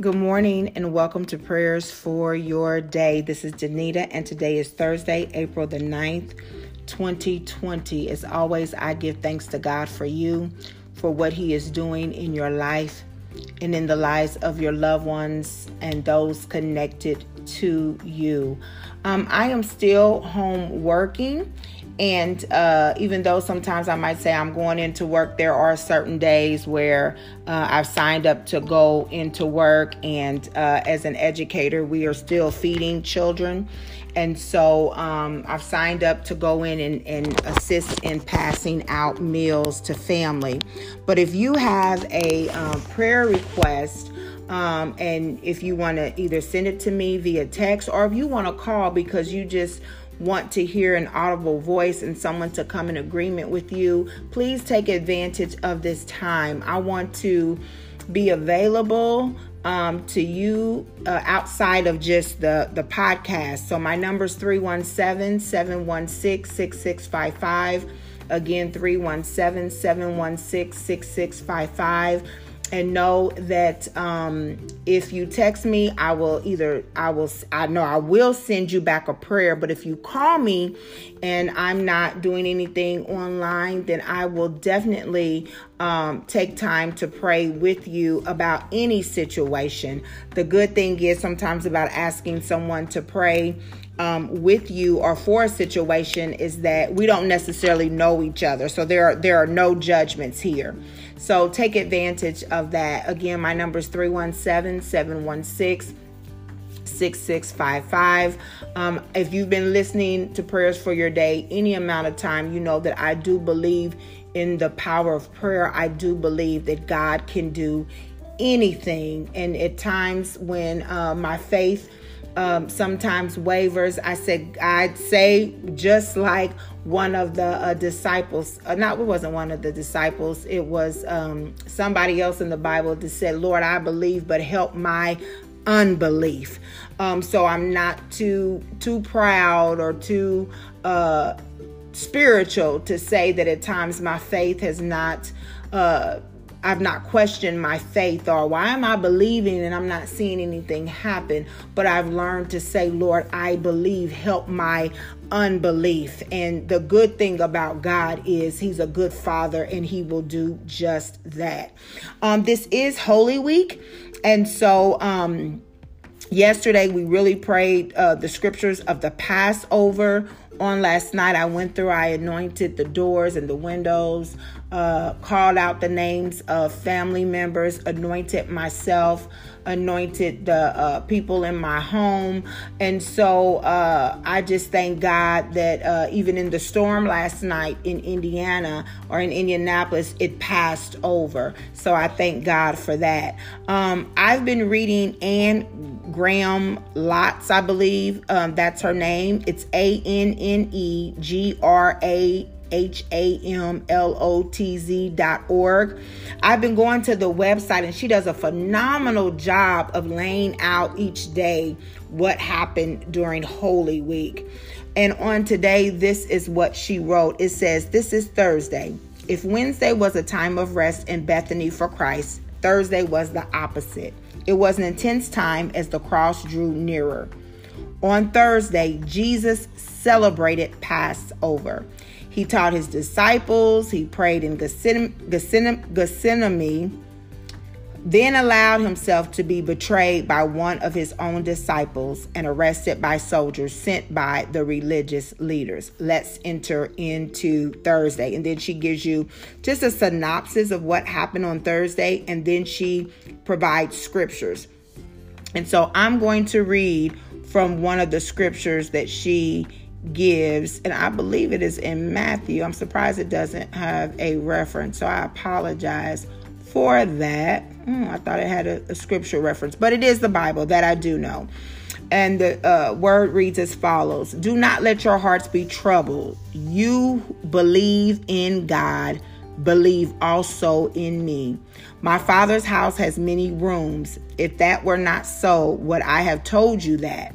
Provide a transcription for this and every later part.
Good morning and welcome to Prayers for Your Day. This is Danita and today is Thursday, April the 9th, 2020. As always, I give thanks to God for you, for what He is doing in your life and in the lives of your loved ones and those connected to you. Um, I am still home working and uh, even though sometimes I might say I'm going into work, there are certain days where uh, I've signed up to go into work. And uh, as an educator, we are still feeding children. And so um, I've signed up to go in and, and assist in passing out meals to family. But if you have a um, prayer request, um, and if you want to either send it to me via text or if you want to call because you just want to hear an audible voice and someone to come in agreement with you, please take advantage of this time. I want to be available um, to you uh, outside of just the, the podcast. So my number is 317 716 6655. Again, 317 716 6655 and know that um, if you text me, I will either I will I know I will send you back a prayer. But if you call me and I'm not doing anything online, then I will definitely um, take time to pray with you about any situation. The good thing is sometimes about asking someone to pray um, with you or for a situation is that we don't necessarily know each other. So there are there are no judgments here. So take advantage of that. Again, my number is 317 716 6655. Um, if you've been listening to prayers for your day any amount of time, you know that I do believe in the power of prayer. I do believe that God can do anything. And at times when uh, my faith um, sometimes wavers. I said, I'd say just like one of the uh, disciples, uh, not it wasn't one of the disciples, it was um, somebody else in the Bible that said, Lord, I believe, but help my unbelief. Um, so I'm not too too proud or too uh, spiritual to say that at times my faith has not uh, I've not questioned my faith or why am I believing and I'm not seeing anything happen. But I've learned to say, Lord, I believe, help my unbelief. And the good thing about God is He's a good Father and He will do just that. Um, this is Holy Week. And so, um, yesterday we really prayed uh, the scriptures of the Passover on last night. I went through, I anointed the doors and the windows, uh, called out the names of family members, anointed myself, anointed the uh, people in my home. And so uh, I just thank God that uh, even in the storm last night in Indiana or in Indianapolis, it passed over. So I thank God for that. Um, I've been reading Anne Graham Lotz, I believe. Um, that's her name. It's A N N E G R A H A M L O T Z dot org. I've been going to the website and she does a phenomenal job of laying out each day what happened during Holy Week. And on today, this is what she wrote. It says, This is Thursday. If Wednesday was a time of rest in Bethany for Christ, Thursday was the opposite. It was an intense time as the cross drew nearer. On Thursday, Jesus celebrated Passover. He taught his disciples, he prayed in Gethsemane, then allowed himself to be betrayed by one of his own disciples and arrested by soldiers sent by the religious leaders. Let's enter into Thursday. And then she gives you just a synopsis of what happened on Thursday, and then she provides scriptures. And so I'm going to read from one of the scriptures that she gives, and I believe it is in Matthew. I'm surprised it doesn't have a reference, so I apologize for that. Mm, I thought it had a, a, scripture reference, but it is the Bible that I do know. And the uh, word reads as follows Do not let your hearts be troubled. You believe in God, believe also in me. My Father's house has many rooms. If that were not so, would I have told you that?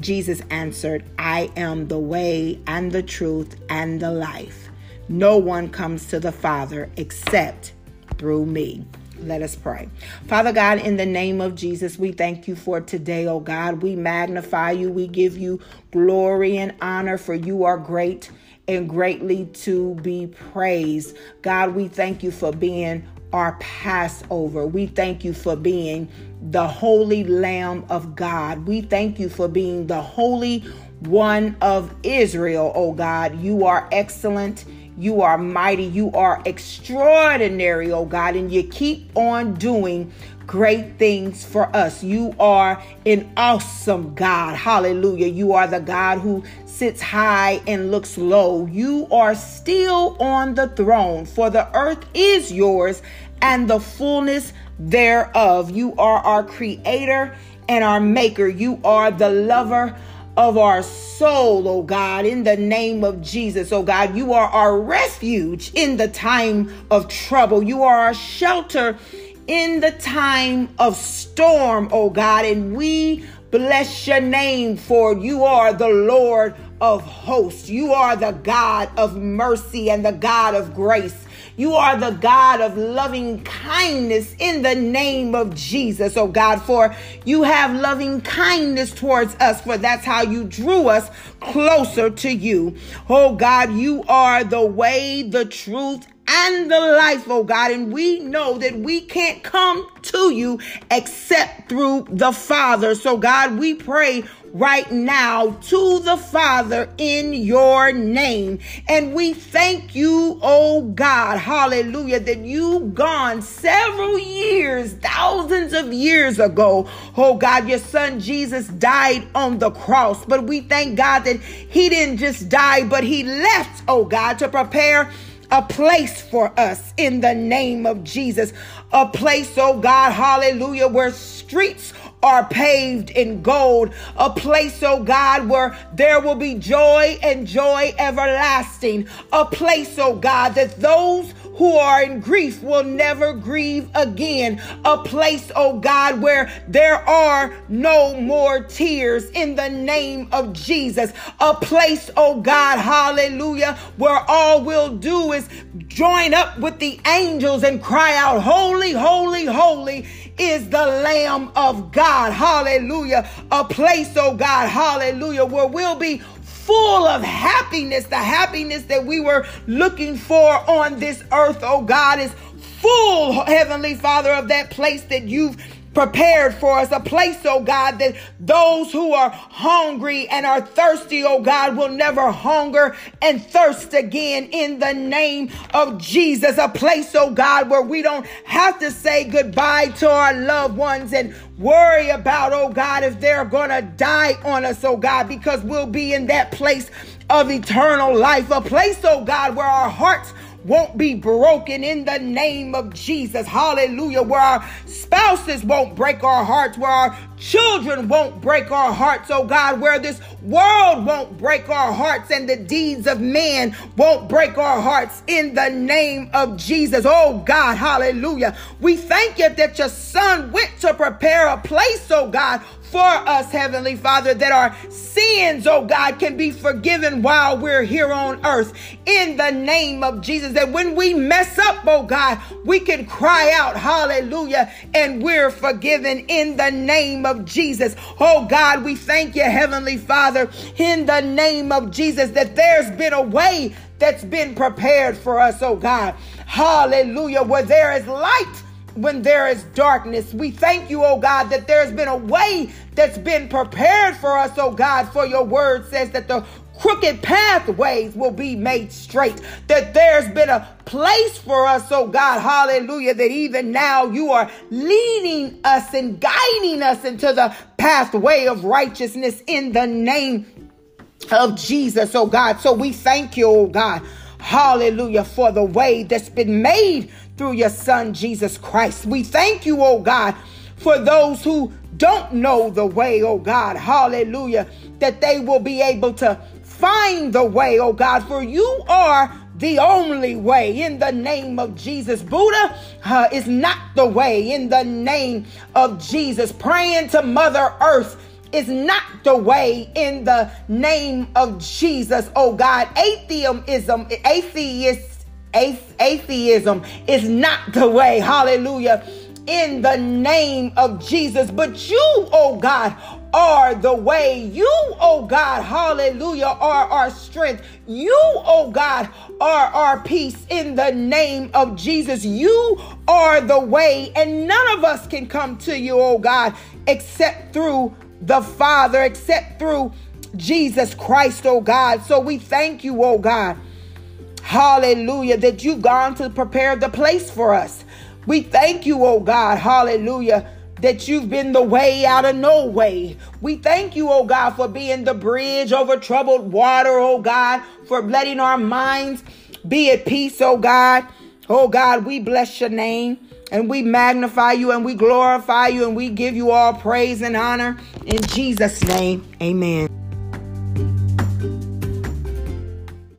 Jesus answered, I am the way and the truth and the life. No one comes to the Father except through me. Let us pray. Father God, in the name of Jesus, we thank you for today, oh God. We magnify you. We give you glory and honor, for you are great and greatly to be praised. God, we thank you for being our Passover. We thank you for being the holy Lamb of God. We thank you for being the Holy One of Israel, oh God. You are excellent. You are mighty. You are extraordinary, oh God, and you keep on doing great things for us. You are an awesome God. Hallelujah. You are the God who sits high and looks low. You are still on the throne, for the earth is yours and the fullness thereof. You are our creator and our maker. You are the lover of our soul, oh God, in the name of Jesus, oh God. You are our refuge in the time of trouble. You are our shelter in the time of storm, oh God, and we bless your name for you are the Lord of hosts. You are the God of mercy and the God of grace. You are the God of loving kindness in the name of Jesus, oh God, for you have loving kindness towards us, for that's how you drew us closer to you. Oh God, you are the way, the truth, and the life, oh God. And we know that we can't come to you except through the Father. So, God, we pray right now to the Father in your name. And we thank you, oh God, hallelujah, that you gone several years, thousands of years ago. Oh God, your son Jesus died on the cross. But we thank God that he didn't just die, but he left, oh God, to prepare a place for us in the name of Jesus. A place, oh God, hallelujah, where streets are paved in gold. A place, oh God, where there will be joy and joy everlasting. A place, oh God, that those who are in grief will never grieve again. A place, oh God, where there are no more tears in the name of Jesus. A place, oh God, hallelujah, where all we'll do is join up with the angels and cry out, Holy, holy, holy is the Lamb of God. Hallelujah. A place, oh God, hallelujah, where we'll be full of happiness. The happiness that we were looking for on this earth, oh God, is full, Heavenly Father, of that place that you've prepared for us, a place, oh God, that those who are hungry and are thirsty, oh God, will never hunger and thirst again in the name of Jesus. A place, oh God, where we don't have to say goodbye to our loved ones and worry about, oh God, if they're going to die on us, oh God, because we'll be in that place of eternal life. A place, oh God, where our hearts won't be broken in the name of Jesus. Hallelujah. Where our spouses won't break our hearts, where our children won't break our hearts, oh God, where this world won't break our hearts and the deeds of men won't break our hearts in the name of Jesus. Oh God, hallelujah. We thank you that your son went to prepare a place, oh God, for us, Heavenly Father, that our sins, oh God, can be forgiven while we're here on earth. In the name of Jesus, that when we mess up, oh God, we can cry out, hallelujah, and we're forgiven in the name of Jesus. Oh God, we thank you, Heavenly Father, in the name of Jesus, that there's been a way that's been prepared for us, oh God. Hallelujah, where there is light when there is darkness. We thank you, oh God, that there's been a way that's been prepared for us, oh God, for your word says that the crooked pathways will be made straight. That there's been a place for us, oh God, hallelujah, that even now you are leading us and guiding us into the pathway of righteousness in the name of Jesus, oh God. So we thank you, oh God, hallelujah, for the way that's been made through your son, Jesus Christ. We thank you, oh God, for those who don't know the way, oh God, hallelujah, that they will be able to find the way, oh God, for you are the only way in the name of Jesus. Buddha uh, is not the way in the name of Jesus. Praying to Mother Earth is not the way in the name of Jesus. Oh God, atheism, atheist, atheism is not the way. Hallelujah. In the name of Jesus. But you, oh God, are the way. You, oh God, hallelujah, are our strength. You, oh God, are our peace in the name of Jesus. You are the way, and none of us can come to you, oh God, except through the Father, except through Jesus Christ, oh God. So we thank you, oh God. Hallelujah, that you've gone to prepare the place for us. We thank you, oh God. Hallelujah that you've been the way out of no way. We thank you, oh God, for being the bridge over troubled water, oh God, for letting our minds be at peace, oh God. Oh God, we bless your name and we magnify you and we glorify you and we give you all praise and honor in Jesus' name. Amen.